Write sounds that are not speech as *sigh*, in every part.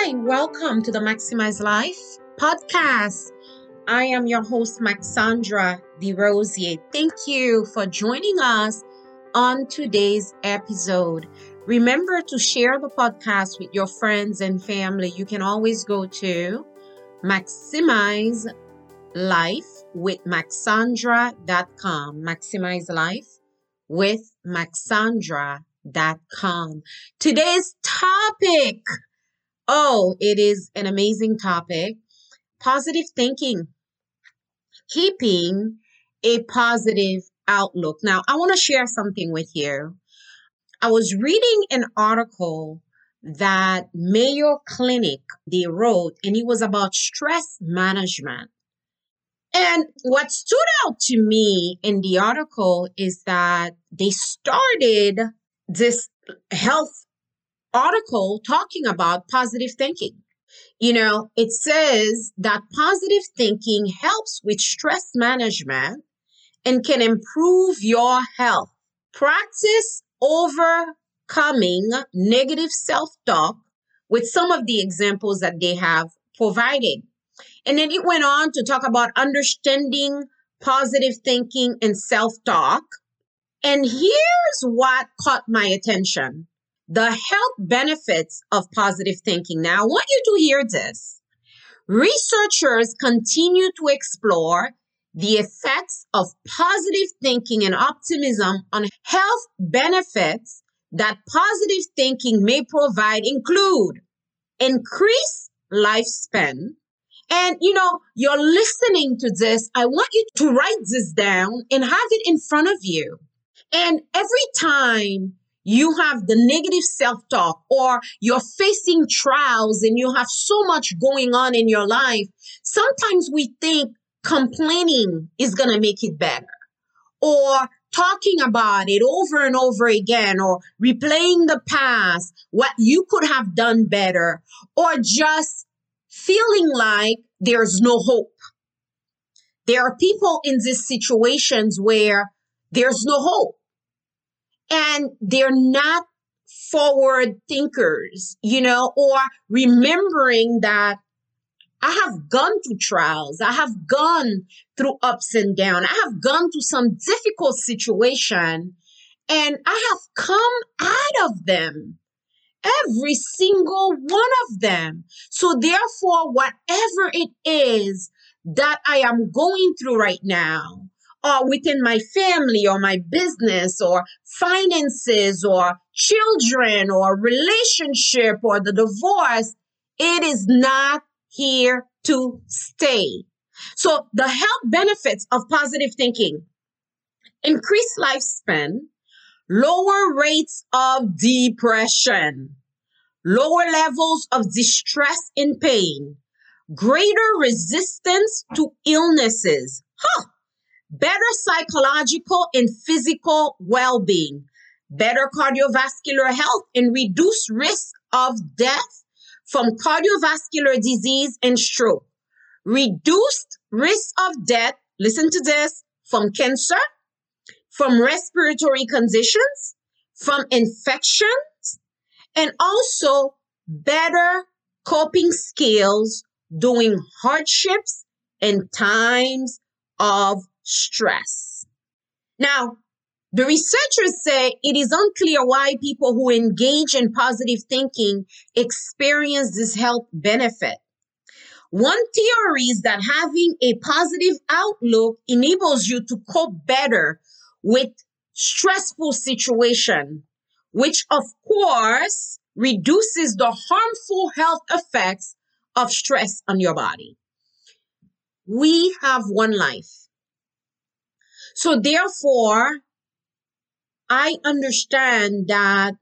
Hi, welcome to the Maximize Life podcast. I am your host, Maxandra DeRosier. Thank you for joining us on today's episode. Remember to share the podcast with your friends and family. You can always go to Maximize Life with Maxandra.com. Maximize Life with Maxandra.com. Today's topic Oh, it is an amazing topic. Positive thinking, keeping a positive outlook. Now, I want to share something with you. I was reading an article that Mayo Clinic they wrote, and it was about stress management. And what stood out to me in the article is that they started this health article talking about positive thinking. You know, it says that positive thinking helps with stress management and can improve your health. Practice overcoming negative self talk with some of the examples that they have provided. And then it went on to talk about understanding positive thinking and self talk. And here's what caught my attention the health benefits of positive thinking. Now, I want you to hear this. Researchers continue to explore the effects of positive thinking and optimism on health benefits that positive thinking may provide include increased lifespan. And you know, you're listening to this. I want you to write this down and have it in front of you. And every time you have the negative self talk or you're facing trials and you have so much going on in your life, sometimes we think complaining is going to make it better or talking about it over and over again or replaying the past, what you could have done better, or just feeling like there's no hope. There are people in these situations where there's no hope and they're not forward thinkers, you know, or remembering that I have gone through trials. I have gone through ups and downs. I have gone through some difficult situation and I have come out of them. Every single one of them. So therefore, whatever it is that I am going through right now, or within my family or my business or finances or children or relationship or the divorce, it is not here to stay. So the health benefits of positive thinking, increased lifespan, lower rates of depression, lower levels of distress and pain, greater resistance to illnesses. Huh better psychological and physical well being, better cardiovascular health, and reduced risk of death from cardiovascular disease and stroke, reduced risk of death, listen to this, from cancer, from respiratory conditions, from infections, and also better coping skills during hardships and times of stress. Now, the researchers say it is unclear why people who engage in positive thinking experience this health benefit. One theory is that having a positive outlook enables you to cope better with stressful situation, which of course reduces the harmful health effects of stress on your body. We have one life. So therefore, I understand that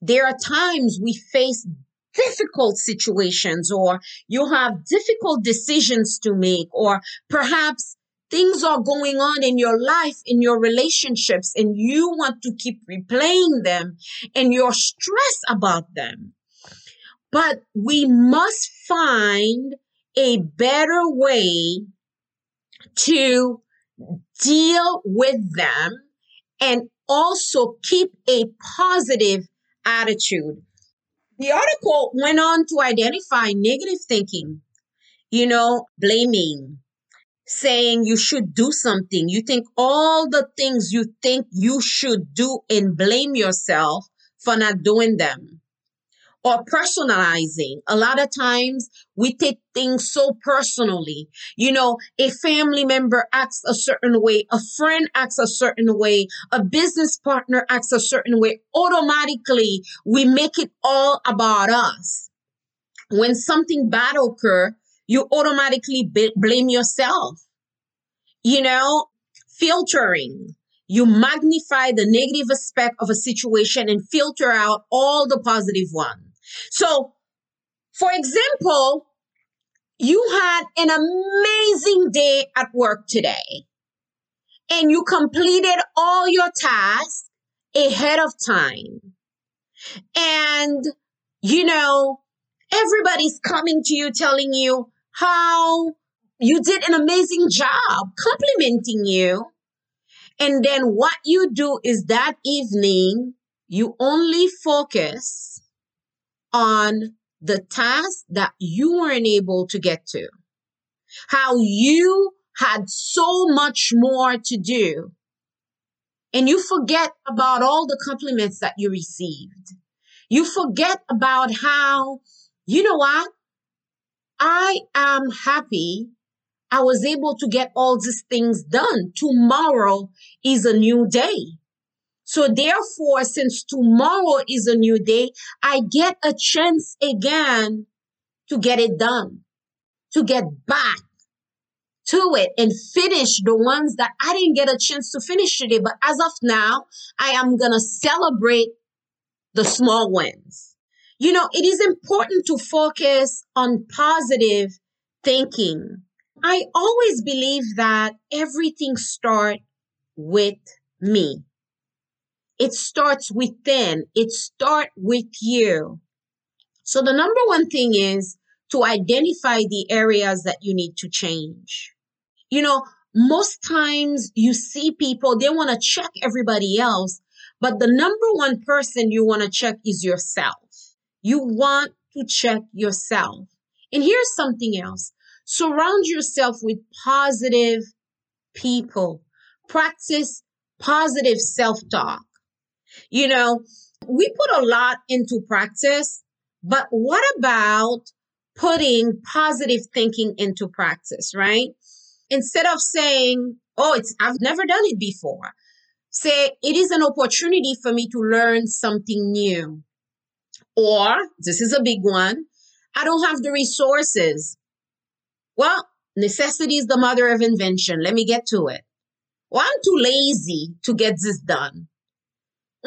there are times we face difficult situations or you have difficult decisions to make or perhaps things are going on in your life, in your relationships, and you want to keep replaying them and you're stressed about them. But we must find a better way to deal with them and also keep a positive attitude. The article went on to identify negative thinking, you know, blaming, saying you should do something. You think all the things you think you should do and blame yourself for not doing them. Or personalizing. A lot of times we take things so personally. You know, a family member acts a certain way, a friend acts a certain way, a business partner acts a certain way. Automatically, we make it all about us. When something bad occur, you automatically b- blame yourself. You know, filtering. You magnify the negative aspect of a situation and filter out all the positive one. So, for example, you had an amazing day at work today and you completed all your tasks ahead of time. And, you know, everybody's coming to you telling you how you did an amazing job, complimenting you. And then what you do is that evening, you only focus on the task that you weren't able to get to. How you had so much more to do. And you forget about all the compliments that you received. You forget about how, you know what? I am happy I was able to get all these things done. Tomorrow is a new day. So therefore, since tomorrow is a new day, I get a chance again to get it done, to get back to it and finish the ones that I didn't get a chance to finish today. But as of now, I am going to celebrate the small wins. You know, it is important to focus on positive thinking. I always believe that everything starts with me. It starts within. It start with you. So the number one thing is to identify the areas that you need to change. You know, most times you see people, they want to check everybody else, but the number one person you want to check is yourself. You want to check yourself. And here's something else. Surround yourself with positive people. Practice positive self-talk. You know, we put a lot into practice, but what about putting positive thinking into practice, right? Instead of saying, oh, it's, I've never done it before. Say, it is an opportunity for me to learn something new. Or, this is a big one, I don't have the resources. Well, necessity is the mother of invention. Let me get to it. Well, I'm too lazy to get this done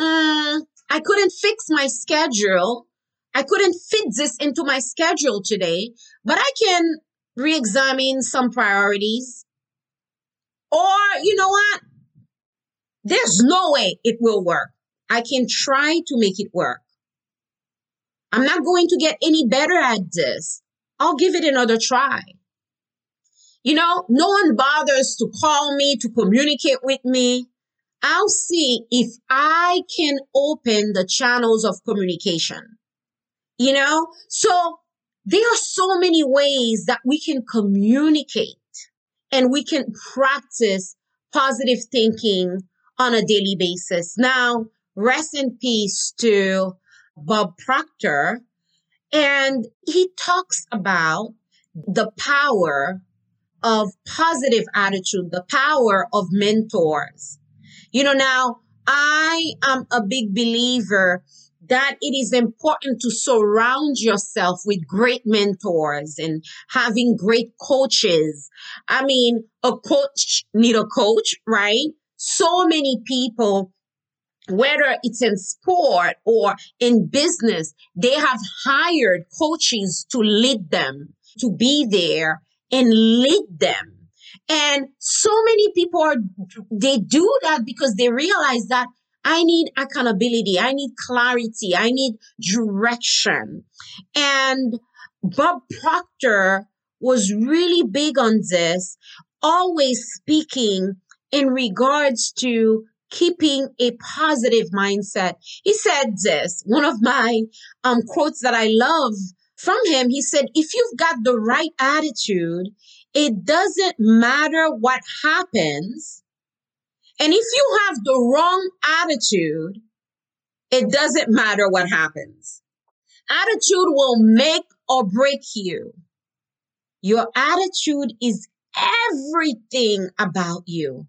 mm, I couldn't fix my schedule. I couldn't fit this into my schedule today, but I can re examine some priorities. Or, you know what? There's no way it will work. I can try to make it work. I'm not going to get any better at this. I'll give it another try. You know, no one bothers to call me, to communicate with me. I'll see if I can open the channels of communication. You know, so there are so many ways that we can communicate and we can practice positive thinking on a daily basis. Now, rest in peace to Bob Proctor. And he talks about the power of positive attitude, the power of mentors. You know, now I am a big believer that it is important to surround yourself with great mentors and having great coaches. I mean, a coach need a coach, right? So many people whether it's in sport or in business, they have hired coaches to lead them, to be there and lead them. And so many people are, they do that because they realize that I need accountability. I need clarity. I need direction. And Bob Proctor was really big on this, always speaking in regards to keeping a positive mindset. He said this, one of my um, quotes that I love from him. He said, if you've got the right attitude, it doesn't matter what happens. And if you have the wrong attitude, it doesn't matter what happens. Attitude will make or break you. Your attitude is everything about you.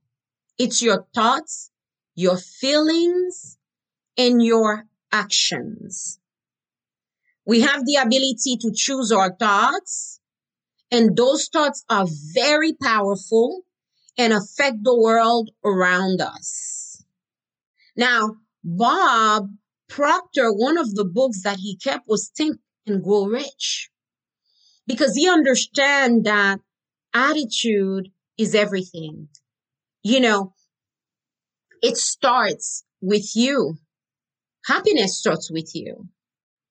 It's your thoughts, your feelings, and your actions. We have the ability to choose our thoughts, and those thoughts are very powerful and affect the world around us. Now, Bob Proctor, one of the books that he kept was Think and Grow Rich because he understand that attitude is everything. You know, it starts with you. Happiness starts with you.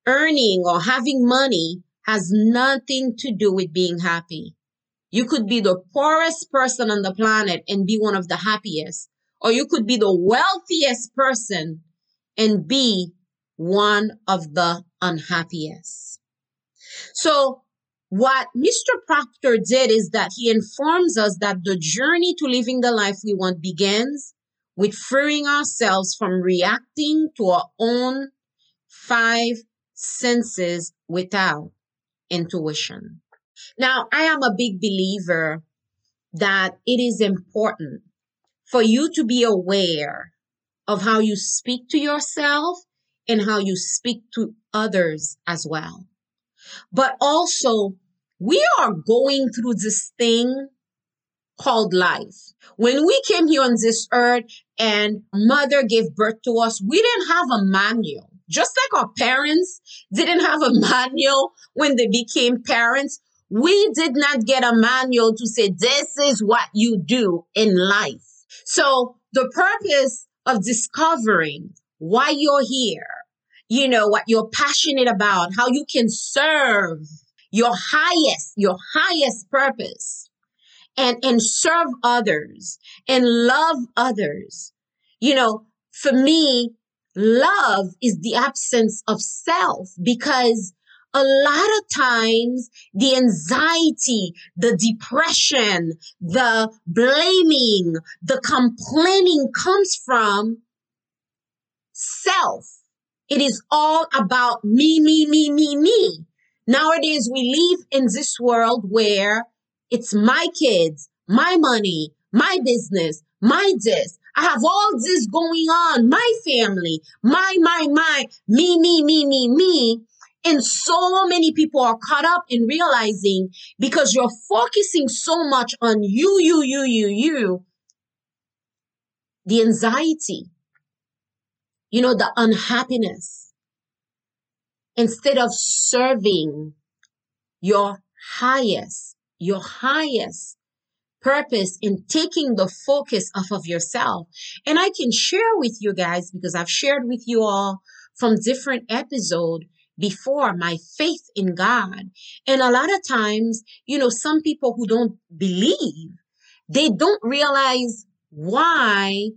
Earning or having money has nothing to do with being happy. You could be the poorest person on the planet and be one of the happiest, or you could be the wealthiest person and be one of the unhappiest. So what Mr. Proctor did is that he informs us that the journey to living the life we want begins with freeing ourselves from reacting to our own five senses without intuition. Now, I am a big believer that it is important for you to be aware of how you speak to yourself and how you speak to others as well. But also, we are going through this thing called life. When we came here on this earth and mother gave birth to us, we didn't have a manual. Just like our parents didn't have a manual when they became parents, we did not get a manual to say, this is what you do in life. So the purpose of discovering why you're here, you know, what you're passionate about, how you can serve your highest, your highest purpose and, and serve others and love others. You know, for me, love is the absence of self because a lot of times the anxiety, the depression, the blaming, the complaining comes from self. It is all about me, me, me, me, me. Nowadays, we live in this world where it's my kids, my money, my business, my this. I have all this going on, my family, my, my, my, me, me, me, me, me. And so many people are caught up in realizing because you're focusing so much on you, you, you, you, you, the anxiety, you know, the unhappiness, instead of serving your highest, your highest purpose in taking the focus off of yourself. And I can share with you guys because I've shared with you all from different episodes before my faith in God. And a lot of times, you know, some people who don't believe, they don't realize why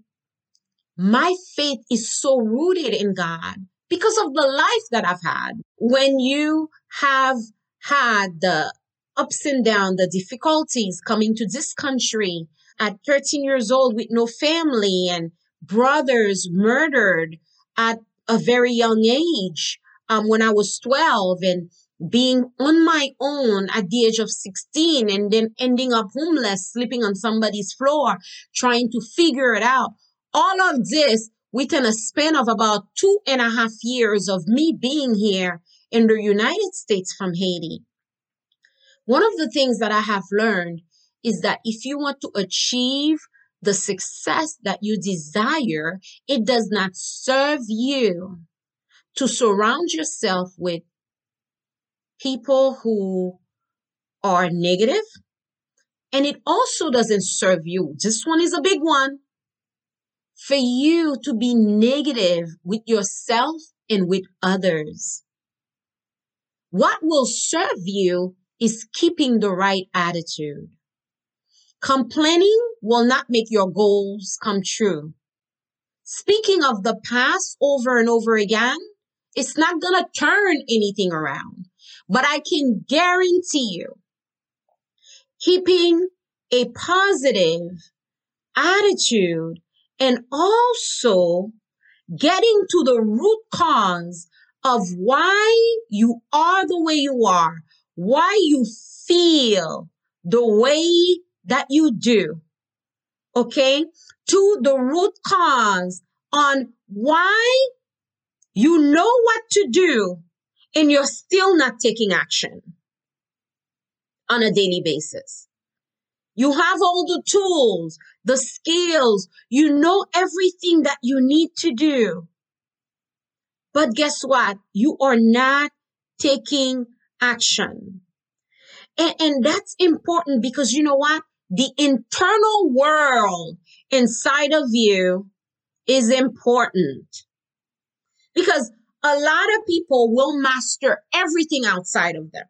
my faith is so rooted in God because of the life that I've had. When you have had the ups and downs, the difficulties coming to this country at 13 years old with no family and brothers murdered at a very young age, um, when I was 12 and being on my own at the age of 16 and then ending up homeless, sleeping on somebody's floor, trying to figure it out. All of this within a span of about two and a half years of me being here in the United States from Haiti. One of the things that I have learned is that if you want to achieve the success that you desire, it does not serve you to surround yourself with people who are negative, and it also doesn't serve you. This one is a big one. For you to be negative with yourself and with others. What will serve you is keeping the right attitude. Complaining will not make your goals come true. speaking of the past over and over again, it's not going to turn anything around. But I can guarantee you, keeping a positive attitude and also getting to the root cause of why you are the way you are, why you feel the way that you do. Okay. To the root cause on why you know what to do and you're still not taking action on a daily basis. You have all the tools, the skills, you know everything that you need to do. But guess what? You are not taking action. And, and that's important because you know what? The internal world inside of you is important. Because a lot of people will master everything outside of them.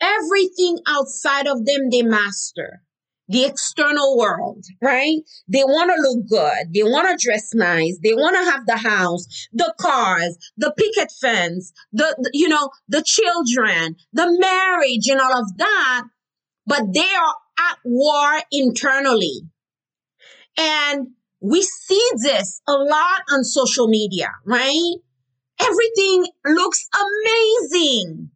Everything outside of them, they master the external world, right? They want to look good. They want to dress nice. They want to have the house, the cars, the picket fence, the, the, you know, the children, the marriage and all of that. But they are at war internally. And we see this a lot on social media, right? Everything looks amazing.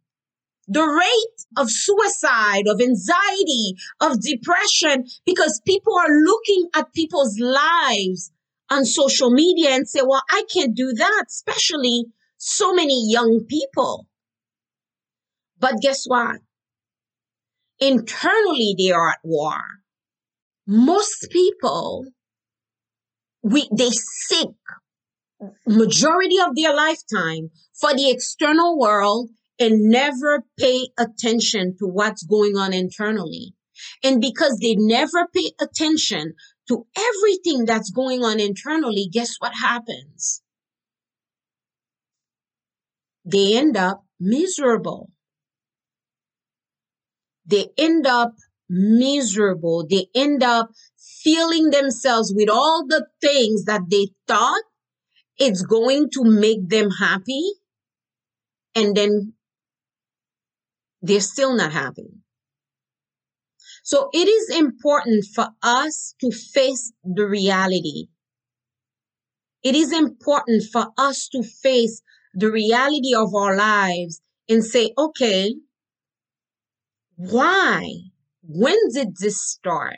The rate of suicide, of anxiety, of depression, because people are looking at people's lives on social media and say, well, I can't do that, especially so many young people. But guess what? Internally, they are at war. Most people, we, they seek majority of their lifetime for the external world and never pay attention to what's going on internally. And because they never pay attention to everything that's going on internally, guess what happens? They end up miserable. They end up miserable. They end up feeling themselves with all the things that they thought it's going to make them happy. And then they're still not happy. So it is important for us to face the reality. It is important for us to face the reality of our lives and say, okay, why? When did this start?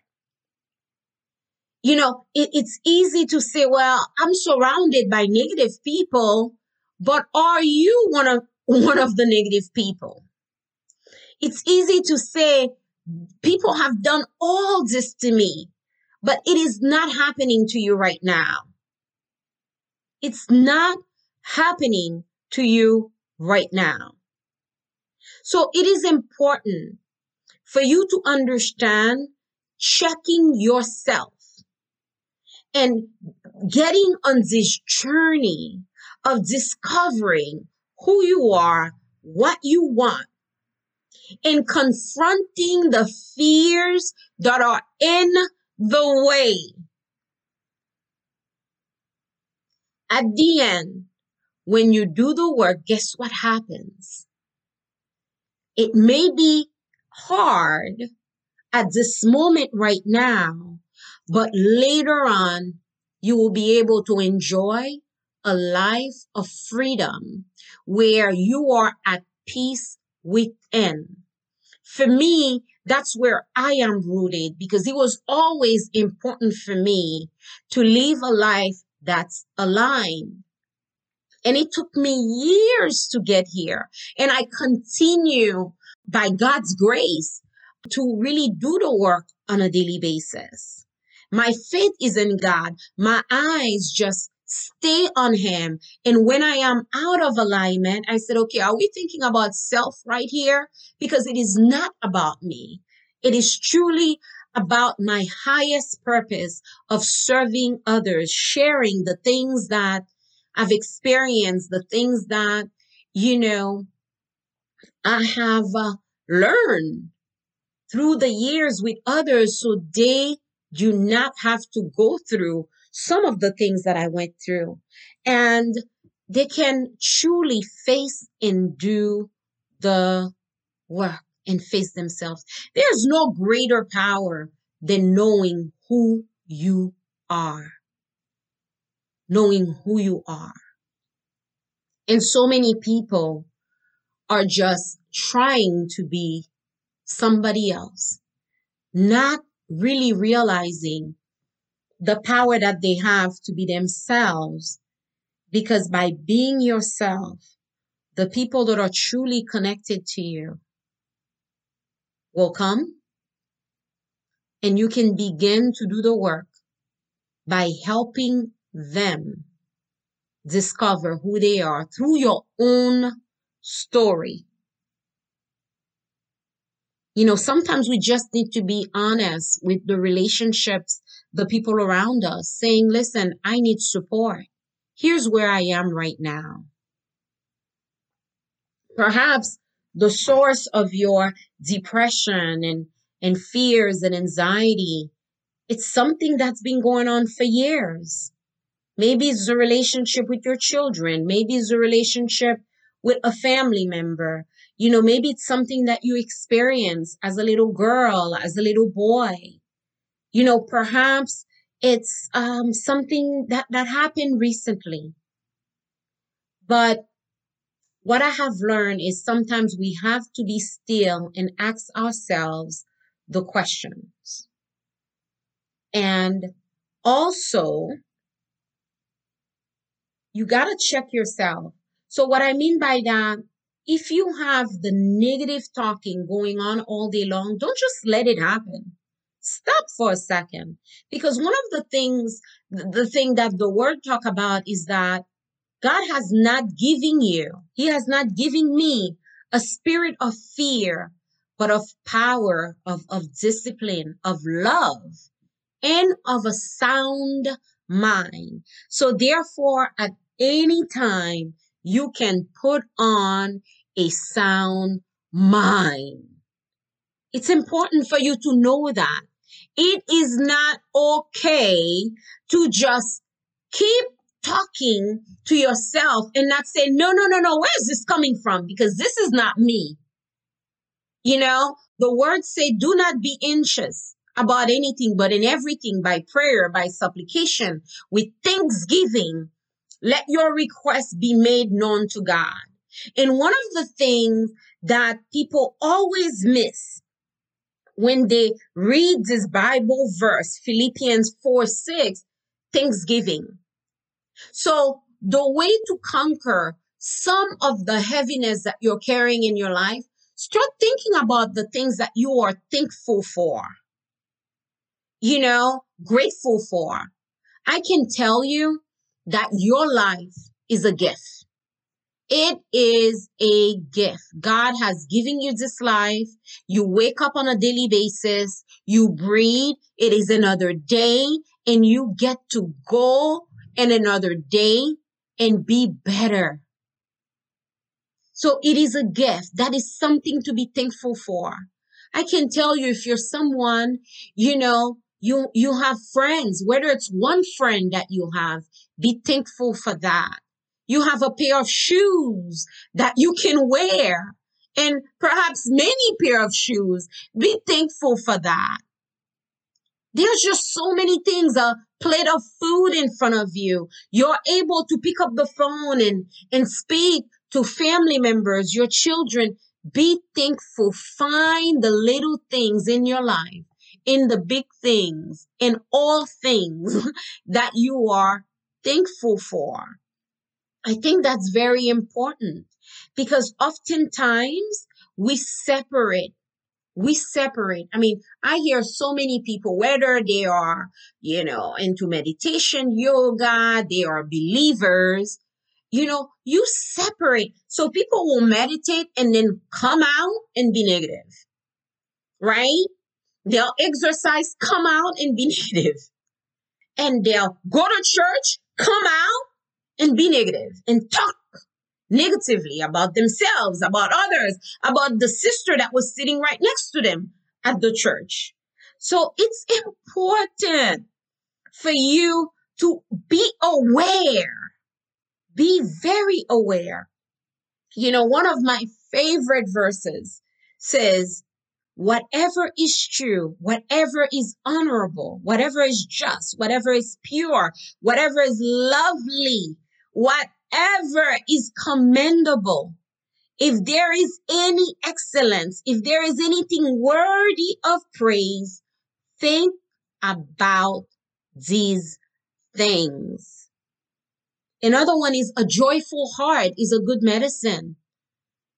You know, it, it's easy to say, well, I'm surrounded by negative people, but are you one of, *laughs* one of the negative people? It's easy to say, people have done all this to me, but it is not happening to you right now. It's not happening to you right now. So it is important for you to understand checking yourself and getting on this journey of discovering who you are, what you want, in confronting the fears that are in the way. At the end, when you do the work, guess what happens? It may be hard at this moment right now, but later on, you will be able to enjoy a life of freedom where you are at peace within. For me, that's where I am rooted because it was always important for me to live a life that's aligned. And it took me years to get here. And I continue by God's grace to really do the work on a daily basis. My faith is in God. My eyes just stay on him. And when I am out of alignment, I said, okay, are we thinking about self right here? Because it is not about me. It is truly about my highest purpose of serving others, sharing the things that I've experienced, the things that, you know, I have uh, learned through the years with others so they do not have to go through some of the things that I went through. And they can truly face and do the work and face themselves. There's no greater power than knowing who you are. Knowing who you are. And so many people are just trying to be somebody else, not really realizing the power that they have to be themselves. Because by being yourself, the people that are truly connected to you will come and you can begin to do the work by helping them discover who they are through your own story. You know, sometimes we just need to be honest with the relationships, the people around us, saying, listen, I need support. Here's where I am right now. Perhaps the source of your depression and, and fears and anxiety, it's something that's been going on for years. Maybe it's a relationship with your children. Maybe it's a relationship with a family member. You know, maybe it's something that you experienced as a little girl, as a little boy. You know, perhaps it's um, something that, that happened recently. But what I have learned is sometimes we have to be still and ask ourselves the questions. And also, you got to check yourself. So, what I mean by that, if you have the negative talking going on all day long, don't just let it happen. Stop for a second. Because one of the things, the thing that the word talk about is that God has not given you, He has not given me a spirit of fear, but of power, of, of discipline, of love, and of a sound mind. So therefore, at any time you can put on a sound mind. It's important for you to know that. It is not okay to just keep talking to yourself and not say, no, no, no, no, where is this coming from? Because this is not me. You know, the words say, do not be anxious about anything, but in everything by prayer, by supplication, with thanksgiving, let your requests be made known to God. And one of the things that people always miss when they read this Bible verse, Philippians 4 6, thanksgiving. So the way to conquer some of the heaviness that you're carrying in your life, start thinking about the things that you are thankful for, you know, grateful for. I can tell you that your life is a gift. It is a gift. God has given you this life. You wake up on a daily basis. You breathe. It is another day and you get to go in another day and be better. So it is a gift. That is something to be thankful for. I can tell you if you're someone, you know, you, you have friends, whether it's one friend that you have, be thankful for that. You have a pair of shoes that you can wear and perhaps many pair of shoes. Be thankful for that. There's just so many things, a plate of food in front of you. You're able to pick up the phone and, and speak to family members, your children. Be thankful. Find the little things in your life, in the big things, in all things *laughs* that you are thankful for. I think that's very important because oftentimes we separate. We separate. I mean, I hear so many people, whether they are, you know, into meditation, yoga, they are believers, you know, you separate. So people will meditate and then come out and be negative, right? They'll exercise, come out and be *laughs* negative. And they'll go to church, come out and be negative and talk negatively about themselves, about others, about the sister that was sitting right next to them at the church. So it's important for you to be aware, be very aware. You know, one of my favorite verses says, whatever is true, whatever is honorable, whatever is just, whatever is pure, whatever is lovely, whatever is commendable, if there is any excellence, if there is anything worthy of praise, think about these things. Another one is a joyful heart is a good medicine,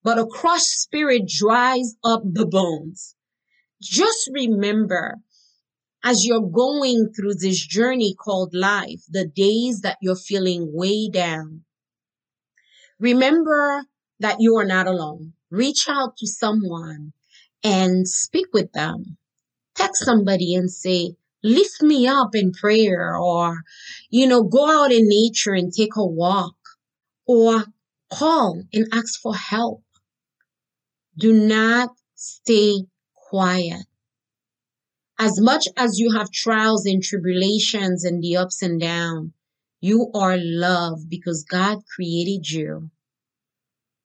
but a crushed spirit dries up the bones. Just remember as you're going through this journey called life, the days that you're feeling way down, remember that you are not alone. Reach out to someone and speak with them. Text somebody and say, lift me up in prayer or, you know, go out in nature and take a walk or call and ask for help. Do not stay quiet. As much as you have trials and tribulations and the ups and downs, you are loved because God created you.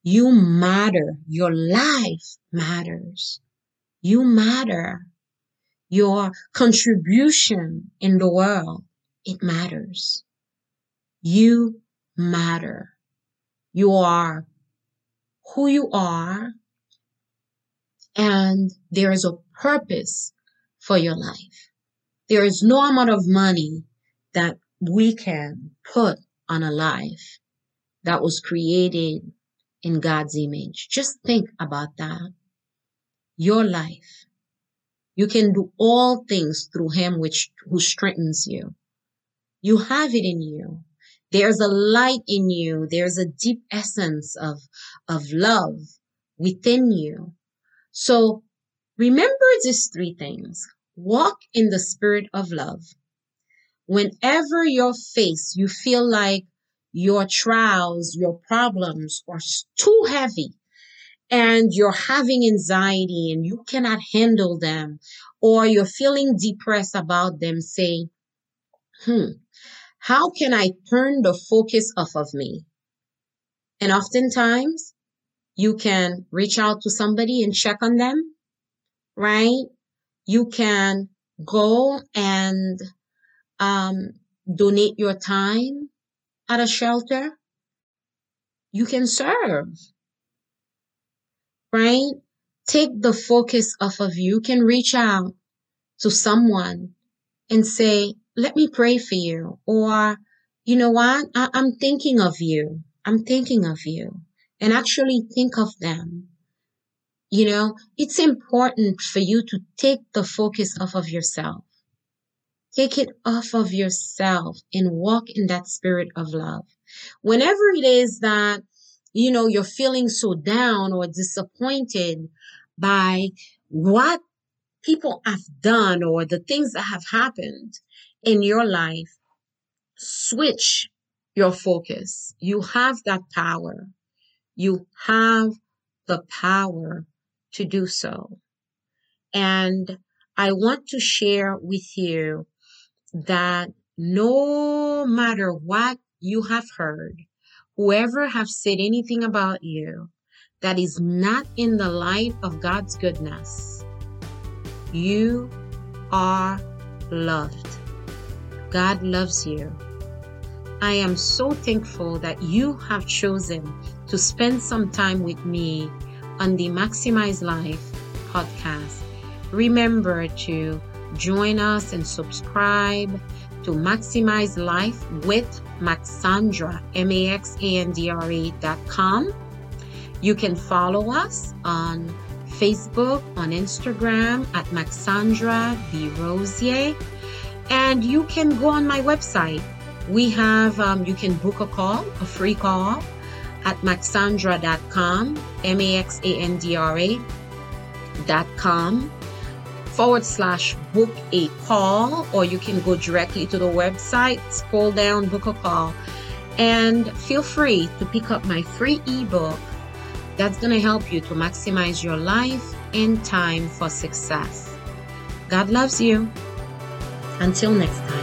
You matter. Your life matters. You matter. Your contribution in the world, it matters. You matter. You are who you are and there is a purpose for your life. There is no amount of money that we can put on a life that was created in God's image. Just think about that. Your life. You can do all things through him which who strengthens you. You have it in you. There's a light in you. There's a deep essence of, of love within you. So remember these three things. Walk in the spirit of love. Whenever you're faced, you feel like your trials, your problems are too heavy and you're having anxiety and you cannot handle them or you're feeling depressed about them, say, hmm, how can I turn the focus off of me? And oftentimes you can reach out to somebody and check on them, right? You can go and um, donate your time at a shelter. You can serve right? Take the focus off of you. You can reach out to someone and say, let me pray for you. Or, you know what? I- I'm thinking of you. I'm thinking of you and actually think of them. You know, it's important for you to take the focus off of yourself. Take it off of yourself and walk in that spirit of love. Whenever it is that you know, you're feeling so down or disappointed by what people have done or the things that have happened in your life, switch your focus. You have that power. You have the power to do so. And I want to share with you that no matter what you have heard, whoever have said anything about you that is not in the light of God's goodness, you are loved. God loves you. I am so thankful that you have chosen to spend some time with me on the Maximize Life podcast. Remember to join us and subscribe to Maximize Life with Maxandra, M-A-X-A-N-D-R-A dot com. You can follow us on Facebook, on Instagram at Maxandra B. Rosier. And you can go on my website. We have, um, you can book a call, a free call at maxandra.com, M A X A N D R A dot com forward slash book a call, or you can go directly to the website, scroll down, book a call, and feel free to pick up my free ebook that's going to help you to maximize your life and time for success. God loves you. Until next time.